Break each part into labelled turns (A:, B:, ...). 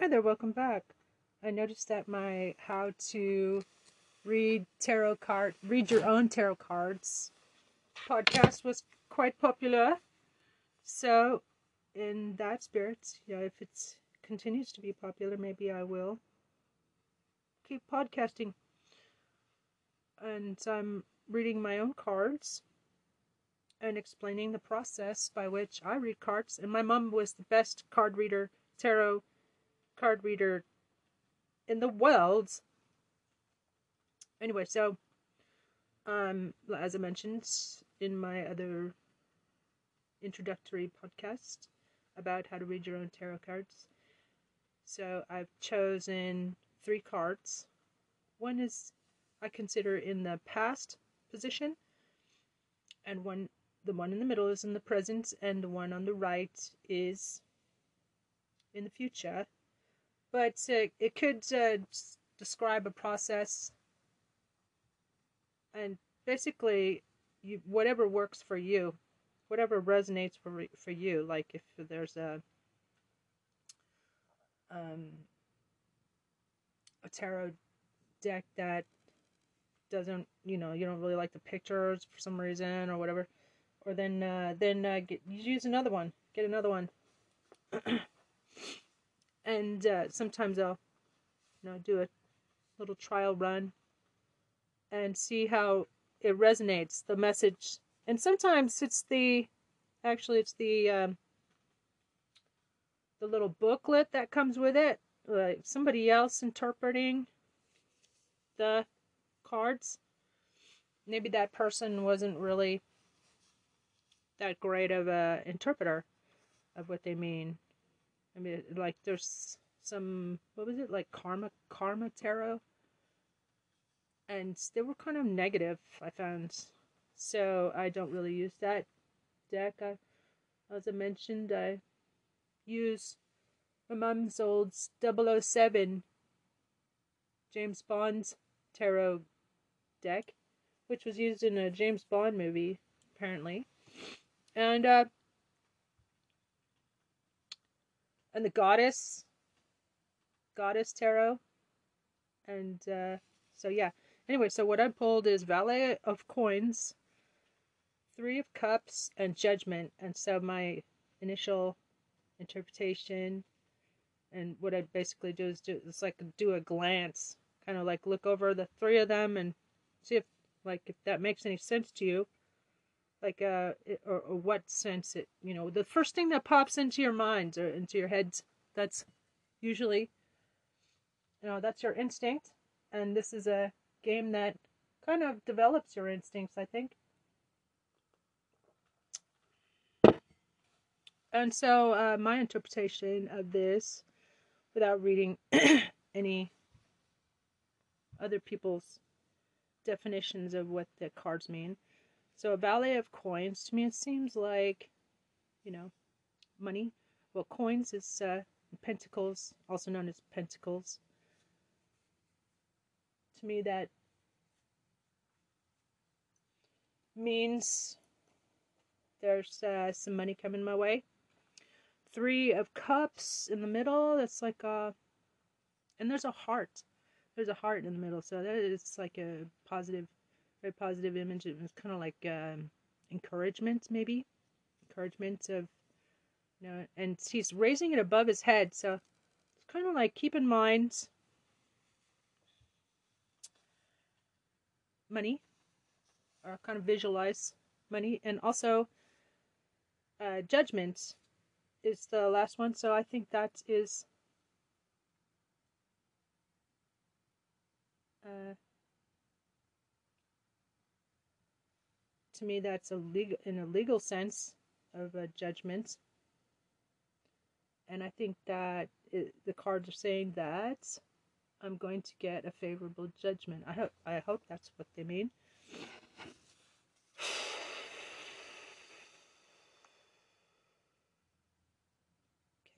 A: Hi there, welcome back. I noticed that my how to read tarot card, read your own tarot cards podcast was quite popular. So, in that spirit, yeah, if it continues to be popular, maybe I will keep podcasting. And I'm reading my own cards and explaining the process by which I read cards. And my mom was the best card reader, tarot card reader in the world. Anyway, so um as I mentioned in my other introductory podcast about how to read your own tarot cards. So I've chosen three cards. One is I consider in the past position and one the one in the middle is in the present and the one on the right is in the future but uh, it could uh, describe a process. And basically you whatever works for you whatever resonates for for you like if there's a um a tarot deck that doesn't you know you don't really like the pictures for some reason or whatever or then uh, then uh, get, use another one get another one and uh, sometimes I'll, you know, do a little trial run and see how it resonates, the message. And sometimes it's the, actually, it's the um, the little booklet that comes with it, like somebody else interpreting the cards. Maybe that person wasn't really that great of a interpreter of what they mean. I mean, like there's some what was it like karma karma tarot, and they were kind of negative. I found, so I don't really use that deck. I, as I mentioned, I use my mom's old 007 James Bond tarot deck, which was used in a James Bond movie, apparently. And uh, and the goddess goddess tarot. And uh, so yeah. Anyway so what i pulled is valet of coins three of cups and judgment. And so my initial interpretation and what i basically do is do it's like do a glance kind of like look over the three of them and see if like if that makes any sense to you like uh or, or what sense it you know the first thing that pops into your mind or into your head that's usually you know that's your instinct. And this is a game that kind of develops your instincts i think. And so uh, my interpretation of this without reading any other people's definitions of what the cards mean so a valet of coins, to me it seems like, you know, money. Well, coins is uh, pentacles, also known as pentacles. To me that means there's uh, some money coming my way. Three of cups in the middle, that's like a, and there's a heart. There's a heart in the middle, so that is like a positive very positive image. It was kind of like um, encouragement, maybe encouragement of you know, and he's raising it above his head, so it's kind of like keep in mind money, or kind of visualize money, and also uh, judgment is the last one. So I think that is. Uh, to me that's a legal in a legal sense of a judgment. And i think that it, the cards are saying that i'm going to get a favorable judgment. I hope i hope that's what they mean.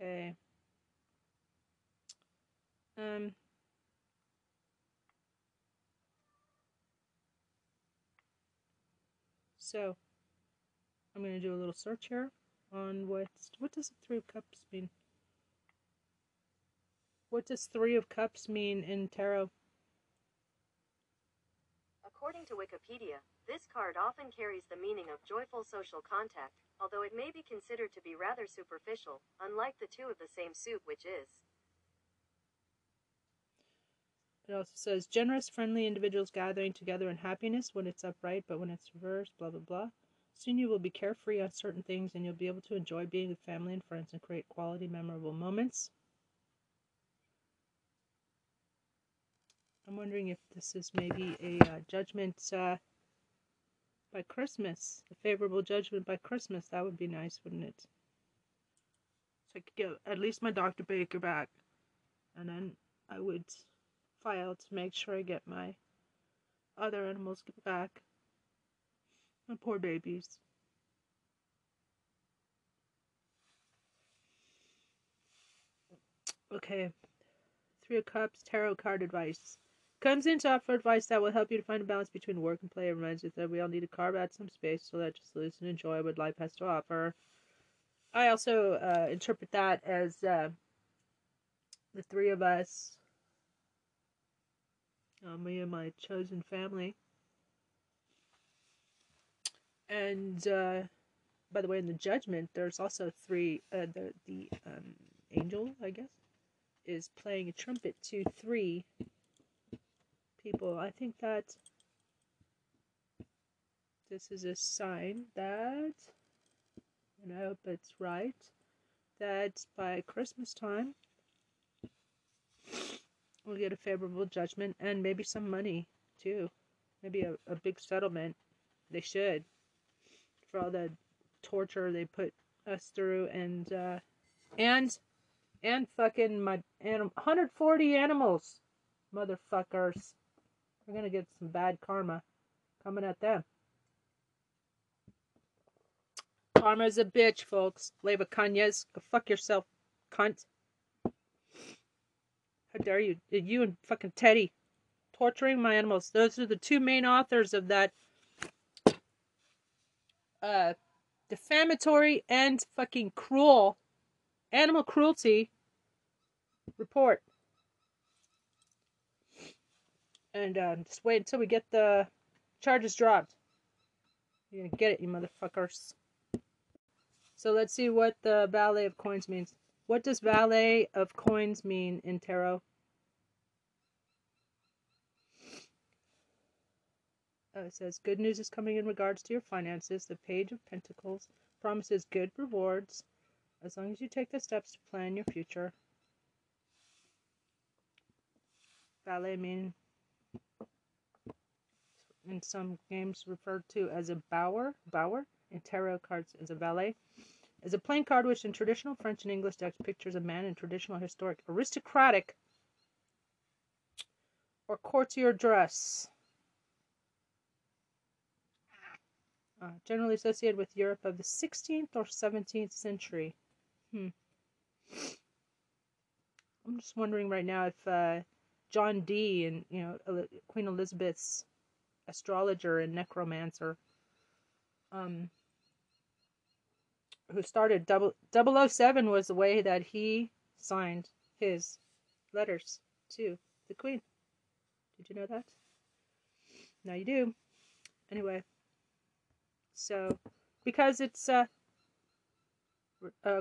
A: Okay. Um So I'm going to do a little search here on what what does three of cups mean? What does Three of Cups mean in tarot?
B: According to Wikipedia, this card often carries the meaning of joyful social contact, although it may be considered to be rather superficial, unlike the two of the same suit, which is.
A: It also says generous, friendly individuals gathering together in happiness when it's upright, but when it's reversed, blah blah blah. Soon you will be carefree on certain things and you'll be able to enjoy being with family and friends and create quality, memorable moments. I'm wondering if this is maybe a uh, judgment uh, by Christmas, a favorable judgment by Christmas. That would be nice, wouldn't it? So I could get at least my Dr. Baker back, and then I would file to make sure I get my other animals back. My poor babies. Okay. Three of Cups Tarot card advice. Comes in to offer advice that will help you to find a balance between work and play. It reminds you that we all need to carve out some space so that just listen and enjoy what life has to offer. I also uh, interpret that as uh, the three of us, uh, me and my chosen family. And uh, by the way, in the judgment, there's also three. Uh, the the um, angel, I guess, is playing a trumpet to three people. I think that this is a sign that, and I hope it's right, that by Christmas time we'll get a favorable judgment and maybe some money too. Maybe a, a big settlement. They should. For all the torture they put us through and, uh, and, and fucking my anim- 140 animals. Motherfuckers. We're gonna get some bad karma coming at them. Karma's a bitch, folks. Leva Kanyes, go fuck yourself, cunt. How dare you? You and fucking Teddy torturing my animals. Those are the two main authors of that uh defamatory and fucking cruel animal cruelty report. And uh, just wait until we get the charges dropped. You're gonna get it, you motherfuckers. So let's see what the Valet of Coins means. What does Valet of Coins mean in tarot? Uh, it says, Good news is coming in regards to your finances. The Page of Pentacles promises good rewards as long as you take the steps to plan your future. Valet mean in some games referred to as a bower, bower in tarot cards as a valet, is a playing card which in traditional French and English decks pictures a man in traditional historic aristocratic or courtier dress. Uh, generally associated with Europe of the 16th or 17th century. Hmm. I'm just wondering right now if uh, John Dee and you know Queen Elizabeth's astrologer and necromancer um, who started double, 007 was the way that he signed his letters to the queen. Did you know that? Now you do. Anyway, so because it's a,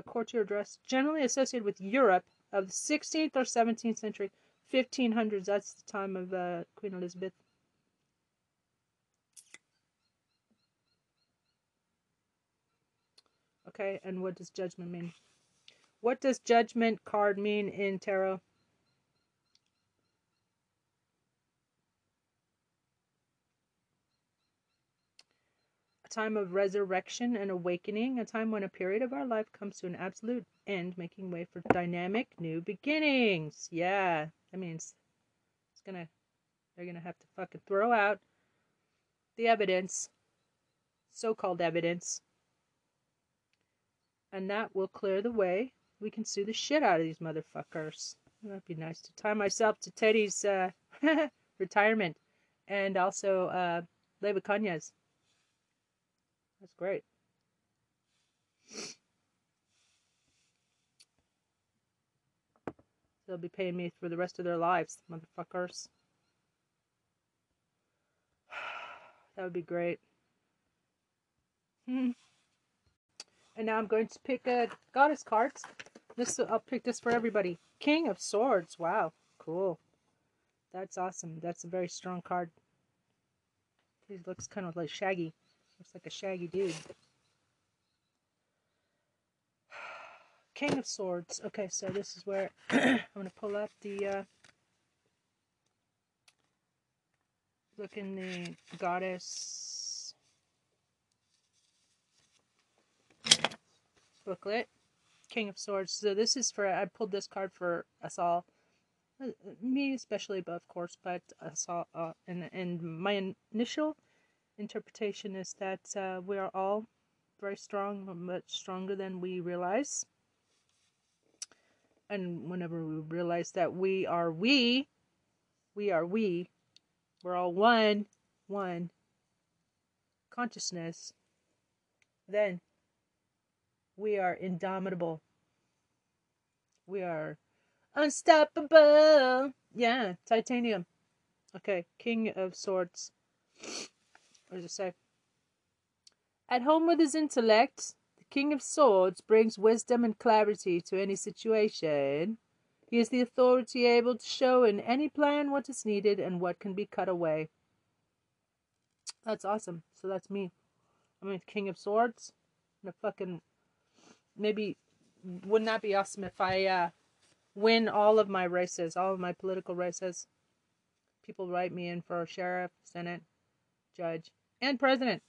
A: courtier dress generally associated with Europe of the 16th or 17th century, 1500s, that's the time of uh, Queen Elizabeth Okay, and what does judgment mean? What does judgment card mean in tarot? A time of resurrection and awakening, a time when a period of our life comes to an absolute end, making way for dynamic new beginnings. Yeah, that means it's gonna, they're gonna have to fucking throw out the evidence, so called evidence, and that will clear the way. We can sue the shit out of these motherfuckers. That'd be nice to tie myself to Teddy's uh, retirement and also uh, Leva Kanya's. That's great. They'll be paying me for the rest of their lives, motherfuckers. that would be great. And now I'm going to pick a goddess cards. This I'll pick this for everybody. King of Swords. Wow, cool. That's awesome. That's a very strong card. He looks kind of like Shaggy. Looks like a Shaggy dude. King of Swords. Okay, so this is where I'm going to pull up the uh, look in the goddess booklet. King of Swords. So this is for I pulled this card for us all, uh, me especially, but of course, but us all. Uh, and and my initial interpretation is that uh, we are all very strong, much stronger than we realize and whenever we realize that we are we, we are we, we're all one, one consciousness, then we are indomitable. We are unstoppable. Yeah, titanium. Okay, King of Swords. What does it say? At home with his intellect, the King of Swords brings wisdom and clarity to any situation. He is the authority able to show in any plan what is needed and what can be cut away. That's awesome. So that's me. I'm a King of Swords. I'm a fucking maybe wouldn't that be awesome if I uh, win all of my races, all of my political races? People write me in for sheriff, senate, judge, and president.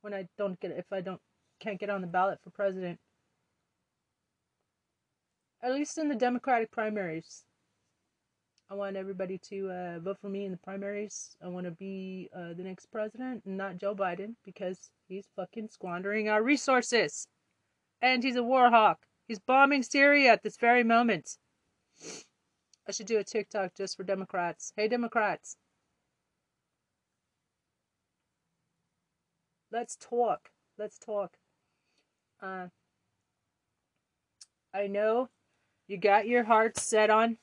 A: When I don't get if I don't can't get on the ballot for president. At least in the Democratic primaries. I want everybody to uh, vote for me in the primaries. I want to be uh, the next president, not Joe Biden, because he's fucking squandering our resources. And he's a war hawk. He's bombing Syria at this very moment. I should do a TikTok just for Democrats. Hey, Democrats. Let's talk. Let's talk. Uh, I know you got your heart set on,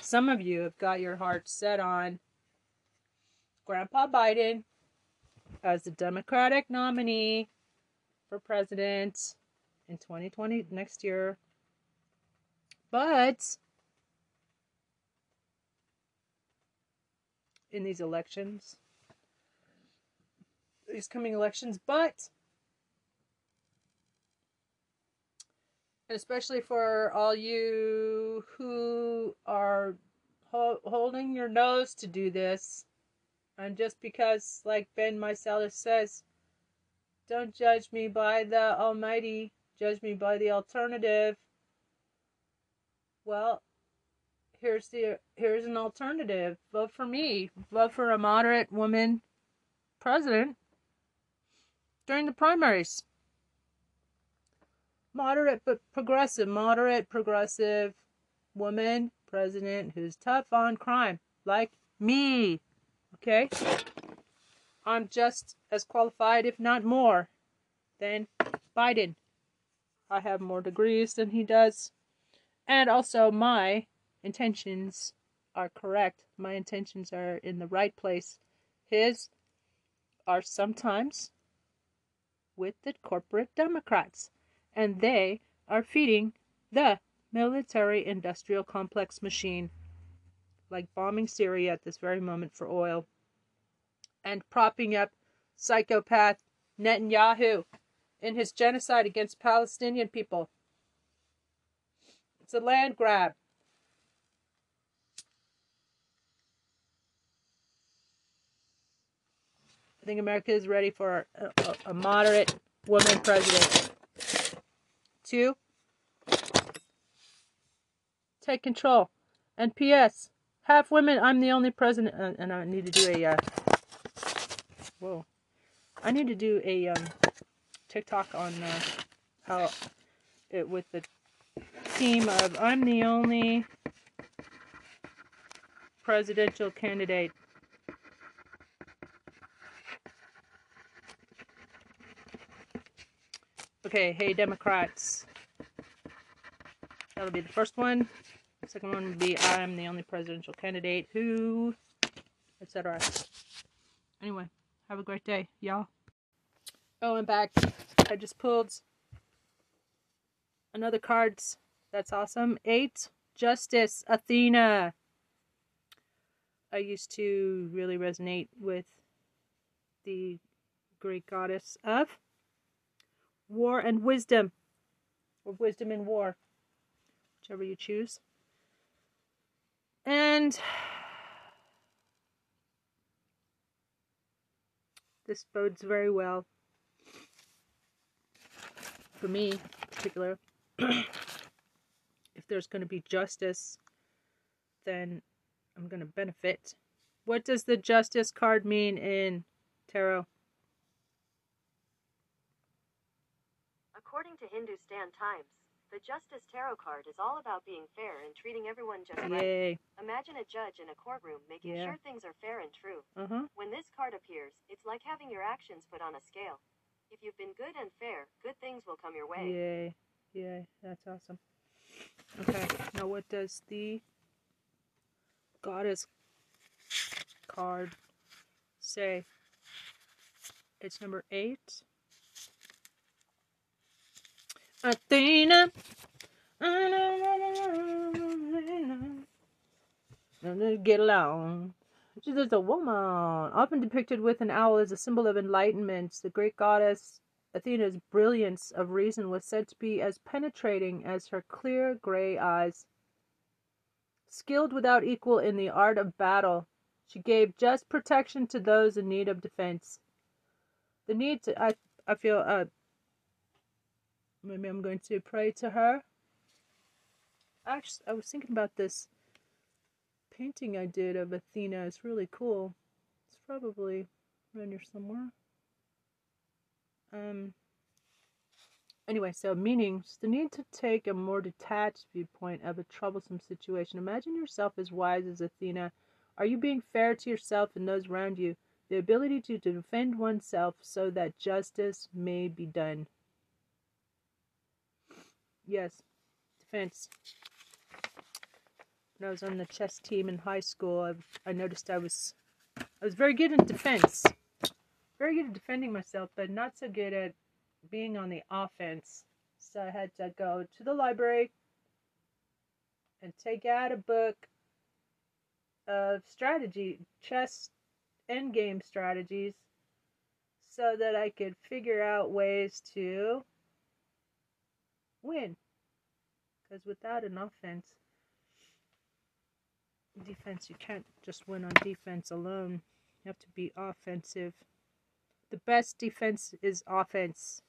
A: some of you have got your heart set on Grandpa Biden as the Democratic nominee for president in 2020 next year. But in these elections, these coming elections, but especially for all you who are ho- holding your nose to do this. And just because, like Ben Meiselas says, don't judge me by the Almighty, judge me by the alternative. Well, here's the here's an alternative. Vote for me. Vote for a moderate woman president during the primaries moderate but progressive, moderate progressive woman president who's tough on crime, like me. Okay? I'm just as qualified, if not more, than Biden. I have more degrees than he does. And also, my intentions are correct. My intentions are in the right place. His are sometimes with the corporate Democrats and they are feeding the military industrial complex machine, like bombing Syria at this very moment for oil, and propping up psychopath Netanyahu in his genocide against Palestinian people. It's a land grab. I think America is ready for a, a, moderate woman president. Two, take control. And P.S. Half women, I'm the only president. Uh, and I need to do a, uh, whoa. I need to do a um, TikTok on uh, how it with the theme of I'm the only presidential candidate Okay, hey Democrats. That'll be the first one. Second one would be I'm the only presidential candidate who, etc. Anyway, have a great day, y'all. Oh, I'm back. I just pulled another cards. That's awesome. Eight, Justice, Athena. I used to really resonate with the Greek goddess of war and wisdom, or wisdom and war, whichever you choose. And this bodes very well for me in particular. if there's going to be justice, then I'm going to benefit. What does the justice card mean in tarot?
B: According to Hindustan Times, the Justice Tarot card is all about being fair and treating everyone just right. Imagine a judge in a courtroom making
A: Yeah.
B: sure things are fair and true.
A: Uh huh.
B: When this card appears, it's like having your actions put on a scale. If you've been good and fair, good things will come your way.
A: Yay. Yay. That's awesome. Okay. Now, what does the goddess card say? It's number eight. Athena. Get along. She's just a woman, often depicted with an owl as a symbol of enlightenment. The great goddess Athena's brilliance of reason was said to be as penetrating as her clear gray eyes. Skilled without equal in the art of battle, she gave just protection to those in need of defense. The need to, I, I feel, uh, maybe I'm going to pray to her. Actually, I was thinking about this painting I did of Athena. It's really cool. It's probably around here somewhere. Um. Anyway, so meanings the need to take a more detached viewpoint of a troublesome situation. Imagine yourself as wise as Athena. Are you being fair to yourself and those around you? The ability to defend oneself so that justice may be done. Yes, defense. When I was on the chess team in high school, I, I noticed I was I was very good in defense very good at defending myself, but not so good at being on the offense. So I had to go to the library and take out a book of strategy, chess endgame strategies, so that I could figure out ways to win. Because without an offense, defense, you can't just win on defense alone. You have to be offensive. The best defense is offense.